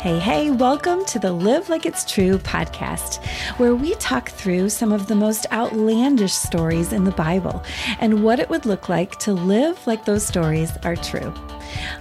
Hey, hey, welcome to the Live Like It's True podcast, where we talk through some of the most outlandish stories in the Bible and what it would look like to live like those stories are true.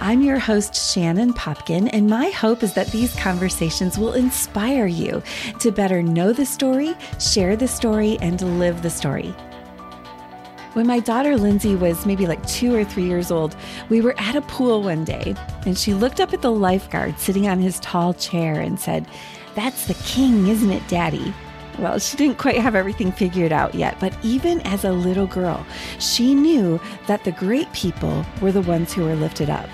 I'm your host, Shannon Popkin, and my hope is that these conversations will inspire you to better know the story, share the story, and live the story. When my daughter Lindsay was maybe like two or three years old, we were at a pool one day and she looked up at the lifeguard sitting on his tall chair and said, That's the king, isn't it, Daddy? Well, she didn't quite have everything figured out yet, but even as a little girl, she knew that the great people were the ones who were lifted up.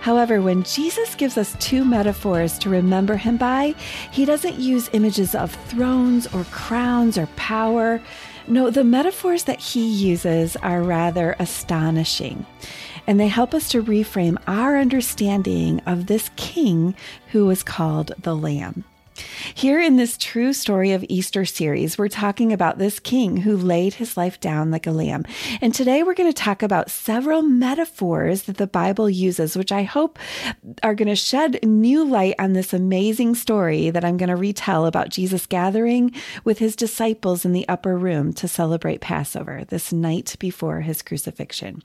However, when Jesus gives us two metaphors to remember him by, he doesn't use images of thrones or crowns or power. No, the metaphors that he uses are rather astonishing, and they help us to reframe our understanding of this king who was called the Lamb. Here in this true story of Easter series, we're talking about this king who laid his life down like a lamb. And today we're going to talk about several metaphors that the Bible uses, which I hope are going to shed new light on this amazing story that I'm going to retell about Jesus gathering with his disciples in the upper room to celebrate Passover, this night before his crucifixion.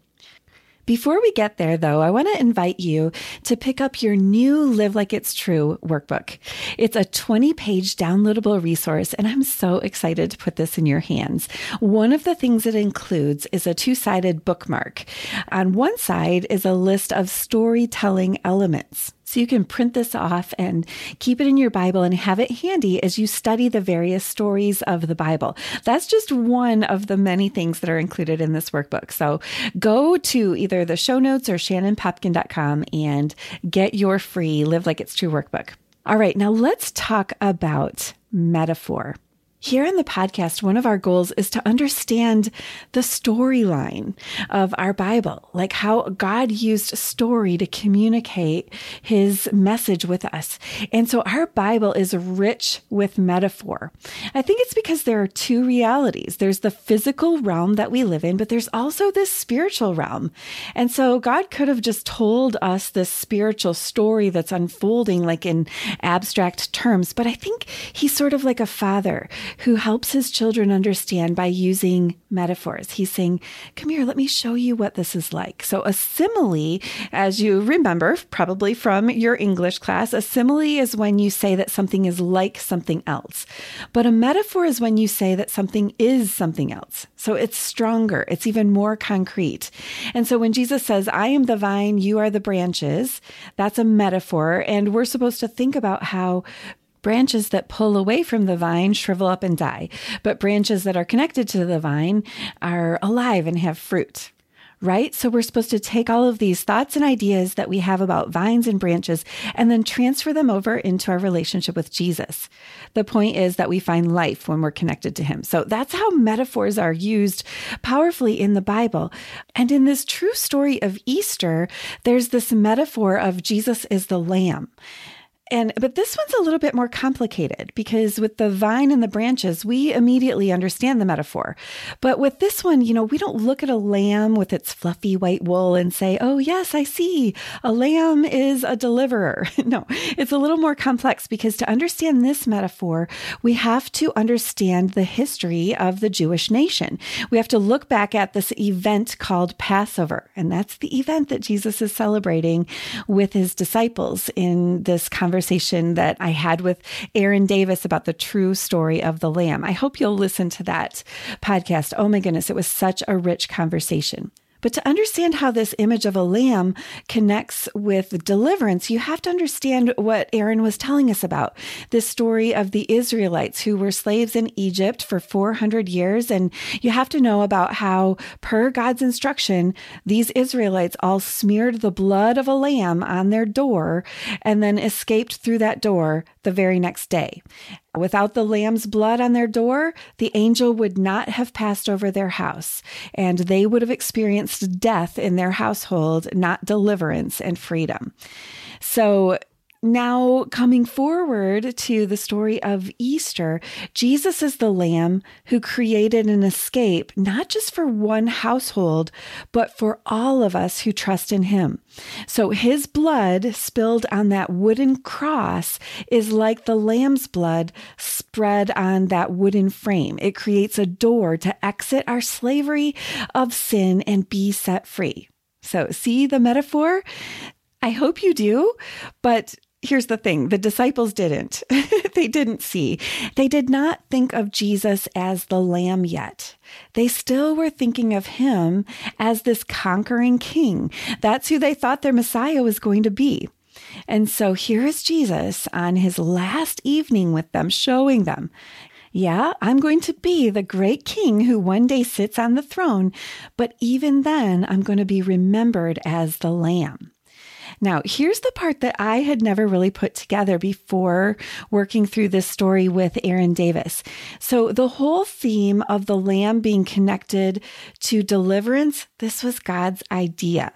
Before we get there, though, I want to invite you to pick up your new Live Like It's True workbook. It's a 20 page downloadable resource, and I'm so excited to put this in your hands. One of the things it includes is a two sided bookmark. On one side is a list of storytelling elements. So you can print this off and keep it in your Bible and have it handy as you study the various stories of the Bible. That's just one of the many things that are included in this workbook. So go to either the show notes or shannonpopkin.com and get your free Live Like It's True workbook. All right, now let's talk about metaphor. Here in the podcast, one of our goals is to understand the storyline of our Bible, like how God used story to communicate his message with us. And so our Bible is rich with metaphor. I think it's because there are two realities there's the physical realm that we live in, but there's also this spiritual realm. And so God could have just told us this spiritual story that's unfolding like in abstract terms, but I think he's sort of like a father who helps his children understand by using metaphors. He's saying, Come here, let me show you what this is like. So, a simile, as you remember probably from your English class, a simile is when you say that something is like something else. But a metaphor is when you say that something is something else. So, it's stronger, it's even more concrete. And so, when Jesus says, I am the vine, you are the branches, that's a metaphor. And we're supposed to think about how Branches that pull away from the vine shrivel up and die, but branches that are connected to the vine are alive and have fruit. Right? So we're supposed to take all of these thoughts and ideas that we have about vines and branches and then transfer them over into our relationship with Jesus. The point is that we find life when we're connected to Him. So that's how metaphors are used powerfully in the Bible. And in this true story of Easter, there's this metaphor of Jesus is the Lamb. And but this one's a little bit more complicated because with the vine and the branches, we immediately understand the metaphor. But with this one, you know, we don't look at a lamb with its fluffy white wool and say, "Oh, yes, I see. A lamb is a deliverer." no, it's a little more complex because to understand this metaphor, we have to understand the history of the Jewish nation. We have to look back at this event called Passover, and that's the event that Jesus is celebrating with his disciples in this conversation conversation that I had with Erin Davis about the true story of the Lamb. I hope you'll listen to that podcast. Oh my goodness, it was such a rich conversation. But to understand how this image of a lamb connects with deliverance, you have to understand what Erin was telling us about this story of the Israelites who were slaves in Egypt for 400 years. And you have to know about how, per God's instruction, these Israelites all smeared the blood of a lamb on their door and then escaped through that door the very next day. Without the lamb's blood on their door, the angel would not have passed over their house, and they would have experienced death in their household, not deliverance and freedom. So, now, coming forward to the story of Easter, Jesus is the Lamb who created an escape, not just for one household, but for all of us who trust in him. So his blood spilled on that wooden cross is like the Lamb's blood spread on that wooden frame. It creates a door to exit our slavery of sin and be set free. So, see the metaphor? I hope you do, but here's the thing the disciples didn't. they didn't see. They did not think of Jesus as the lamb yet. They still were thinking of him as this conquering king. That's who they thought their Messiah was going to be. And so here is Jesus on his last evening with them, showing them, yeah, I'm going to be the great king who one day sits on the throne, but even then, I'm going to be remembered as the lamb. Now, here's the part that I had never really put together before working through this story with Erin Davis. So, the whole theme of the lamb being connected to deliverance, this was God's idea.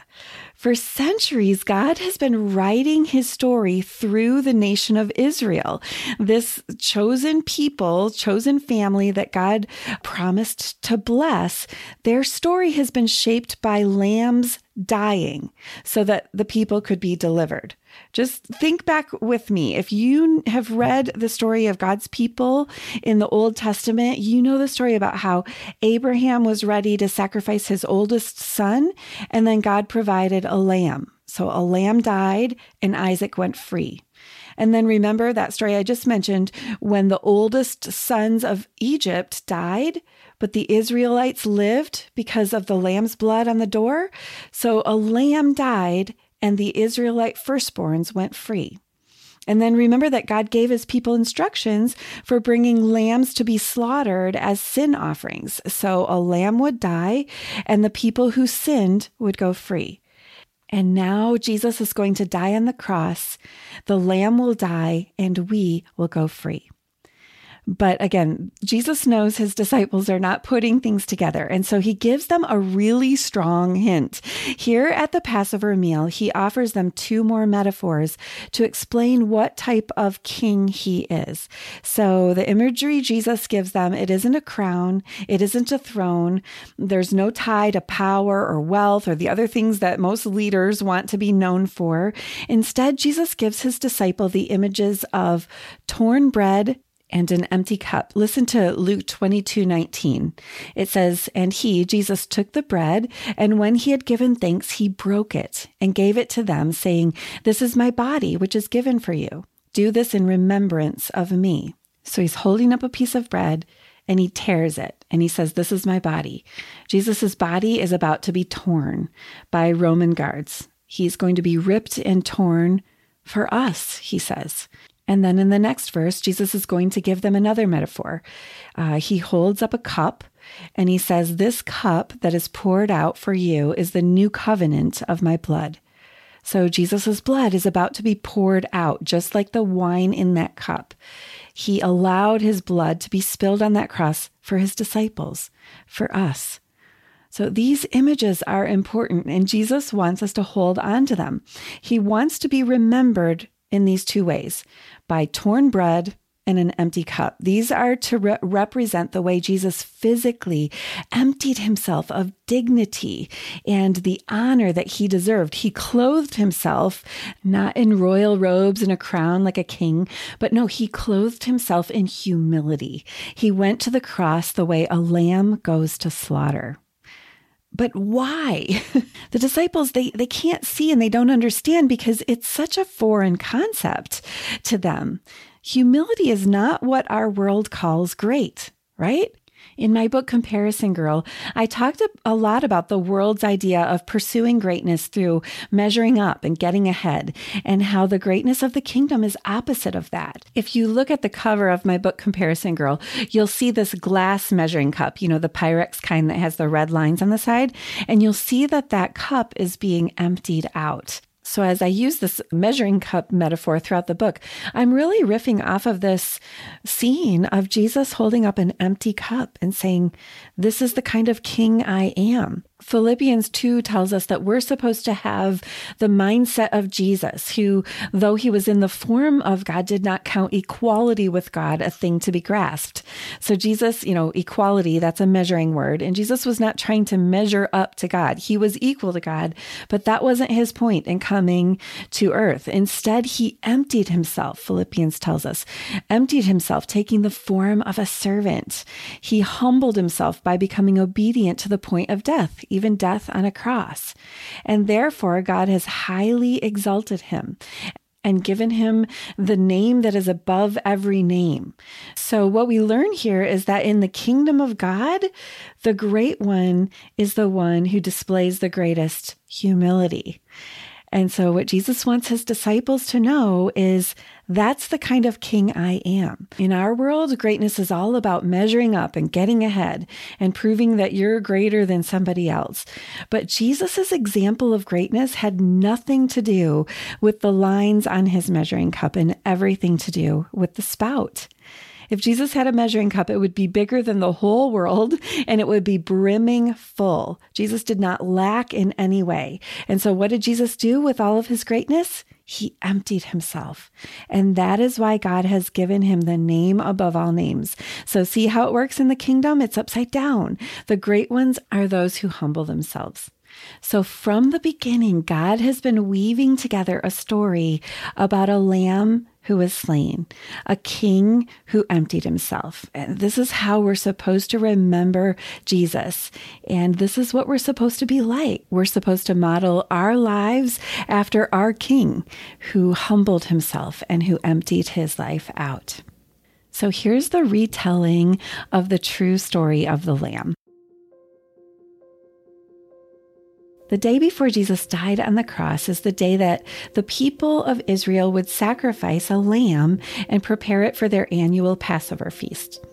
For centuries, God has been writing his story through the nation of Israel, this chosen people, chosen family that God promised to bless. Their story has been shaped by lambs dying so that the people could be delivered. Just think back with me. If you have read the story of God's people in the Old Testament, you know the story about how Abraham was ready to sacrifice his oldest son, and then God provided a lamb. So a lamb died, and Isaac went free. And then remember that story I just mentioned when the oldest sons of Egypt died, but the Israelites lived because of the lamb's blood on the door. So a lamb died and the Israelite firstborns went free. And then remember that God gave his people instructions for bringing lambs to be slaughtered as sin offerings. So a lamb would die, and the people who sinned would go free. And now Jesus is going to die on the cross. The lamb will die, and we will go free. But again, Jesus knows his disciples are not putting things together. And so he gives them a really strong hint. Here at the Passover meal, he offers them two more metaphors to explain what type of king he is. So the imagery Jesus gives them, it isn't a crown, it isn't a throne. There's no tie to power or wealth or the other things that most leaders want to be known for. Instead, Jesus gives his disciple the images of torn bread and an empty cup. Listen to Luke 22 19. It says, And he, Jesus, took the bread, and when he had given thanks, he broke it and gave it to them, saying, This is my body, which is given for you. Do this in remembrance of me. So he's holding up a piece of bread and he tears it and he says, This is my body. Jesus' body is about to be torn by Roman guards. He's going to be ripped and torn for us, he says. And then in the next verse, Jesus is going to give them another metaphor. Uh, he holds up a cup and he says, This cup that is poured out for you is the new covenant of my blood. So Jesus' blood is about to be poured out, just like the wine in that cup. He allowed his blood to be spilled on that cross for his disciples, for us. So these images are important, and Jesus wants us to hold on to them. He wants to be remembered in these two ways by torn bread and an empty cup. These are to re- represent the way Jesus physically emptied himself of dignity and the honor that he deserved. He clothed himself not in royal robes and a crown like a king, but no, he clothed himself in humility. He went to the cross the way a lamb goes to slaughter. But why? the disciples, they, they can't see and they don't understand because it's such a foreign concept to them. Humility is not what our world calls great, right? In my book, Comparison Girl, I talked a lot about the world's idea of pursuing greatness through measuring up and getting ahead, and how the greatness of the kingdom is opposite of that. If you look at the cover of my book, Comparison Girl, you'll see this glass measuring cup, you know, the Pyrex kind that has the red lines on the side, and you'll see that that cup is being emptied out. So, as I use this measuring cup metaphor throughout the book, I'm really riffing off of this scene of Jesus holding up an empty cup and saying, This is the kind of king I am. Philippians 2 tells us that we're supposed to have the mindset of Jesus, who, though he was in the form of God, did not count equality with God a thing to be grasped. So, Jesus, you know, equality, that's a measuring word. And Jesus was not trying to measure up to God. He was equal to God, but that wasn't his point in coming to earth. Instead, he emptied himself, Philippians tells us, emptied himself, taking the form of a servant. He humbled himself by becoming obedient to the point of death even death on a cross. And therefore, God has highly exalted him and given him the name that is above every name. So, what we learn here is that in the kingdom of God, the great one is the one who displays the greatest humility. And so, what Jesus wants his disciples to know is that's the kind of king I am. In our world, greatness is all about measuring up and getting ahead and proving that you're greater than somebody else. But Jesus' example of greatness had nothing to do with the lines on his measuring cup and everything to do with the spout. If Jesus had a measuring cup, it would be bigger than the whole world and it would be brimming full. Jesus did not lack in any way. And so, what did Jesus do with all of his greatness? He emptied himself. And that is why God has given him the name above all names. So, see how it works in the kingdom? It's upside down. The great ones are those who humble themselves. So, from the beginning, God has been weaving together a story about a lamb who was slain, a king who emptied himself. And this is how we're supposed to remember Jesus. And this is what we're supposed to be like. We're supposed to model our lives after our king who humbled himself and who emptied his life out. So here's the retelling of the true story of the Lamb. The day before Jesus died on the cross is the day that the people of Israel would sacrifice a lamb and prepare it for their annual Passover feast.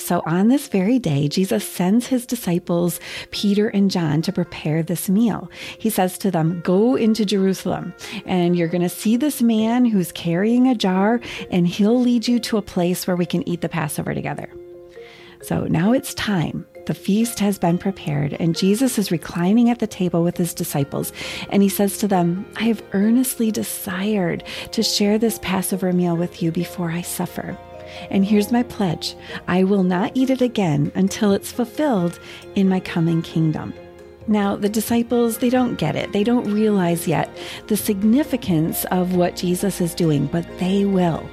So, on this very day, Jesus sends his disciples, Peter and John, to prepare this meal. He says to them, Go into Jerusalem, and you're going to see this man who's carrying a jar, and he'll lead you to a place where we can eat the Passover together. So now it's time. The feast has been prepared, and Jesus is reclining at the table with his disciples. And he says to them, I have earnestly desired to share this Passover meal with you before I suffer. And here's my pledge I will not eat it again until it's fulfilled in my coming kingdom. Now, the disciples, they don't get it. They don't realize yet the significance of what Jesus is doing, but they will.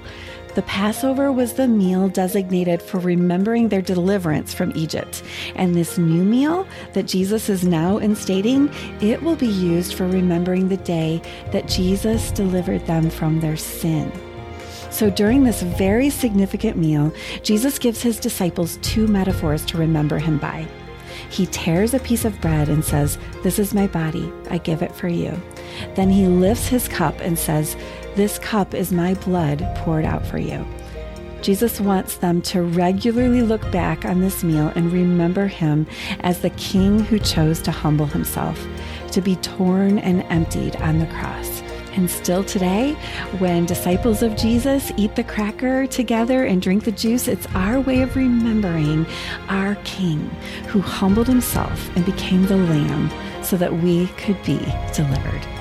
The Passover was the meal designated for remembering their deliverance from Egypt. And this new meal that Jesus is now instating, it will be used for remembering the day that Jesus delivered them from their sin. So during this very significant meal, Jesus gives his disciples two metaphors to remember him by. He tears a piece of bread and says, This is my body, I give it for you. Then he lifts his cup and says, this cup is my blood poured out for you. Jesus wants them to regularly look back on this meal and remember him as the king who chose to humble himself, to be torn and emptied on the cross. And still today, when disciples of Jesus eat the cracker together and drink the juice, it's our way of remembering our King who humbled himself and became the Lamb so that we could be delivered.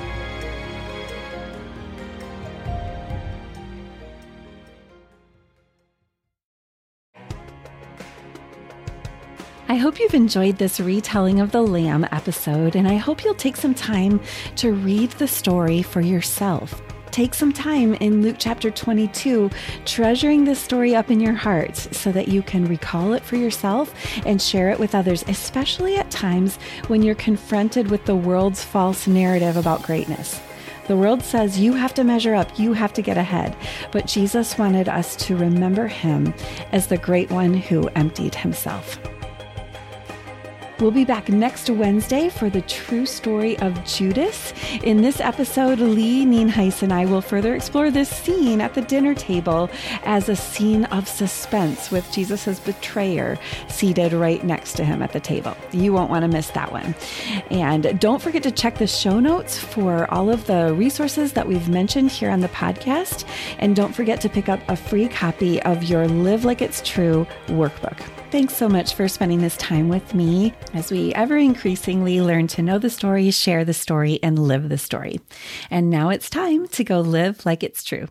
I hope you've enjoyed this retelling of the Lamb episode, and I hope you'll take some time to read the story for yourself. Take some time in Luke chapter 22, treasuring this story up in your heart so that you can recall it for yourself and share it with others, especially at times when you're confronted with the world's false narrative about greatness. The world says you have to measure up, you have to get ahead. But Jesus wanted us to remember him as the great one who emptied himself. We'll be back next Wednesday for the true story of Judas. In this episode, Lee Nienhuis and I will further explore this scene at the dinner table as a scene of suspense with Jesus' betrayer seated right next to him at the table. You won't want to miss that one. And don't forget to check the show notes for all of the resources that we've mentioned here on the podcast. And don't forget to pick up a free copy of your Live Like It's True workbook. Thanks so much for spending this time with me as we ever increasingly learn to know the story, share the story, and live the story. And now it's time to go live like it's true.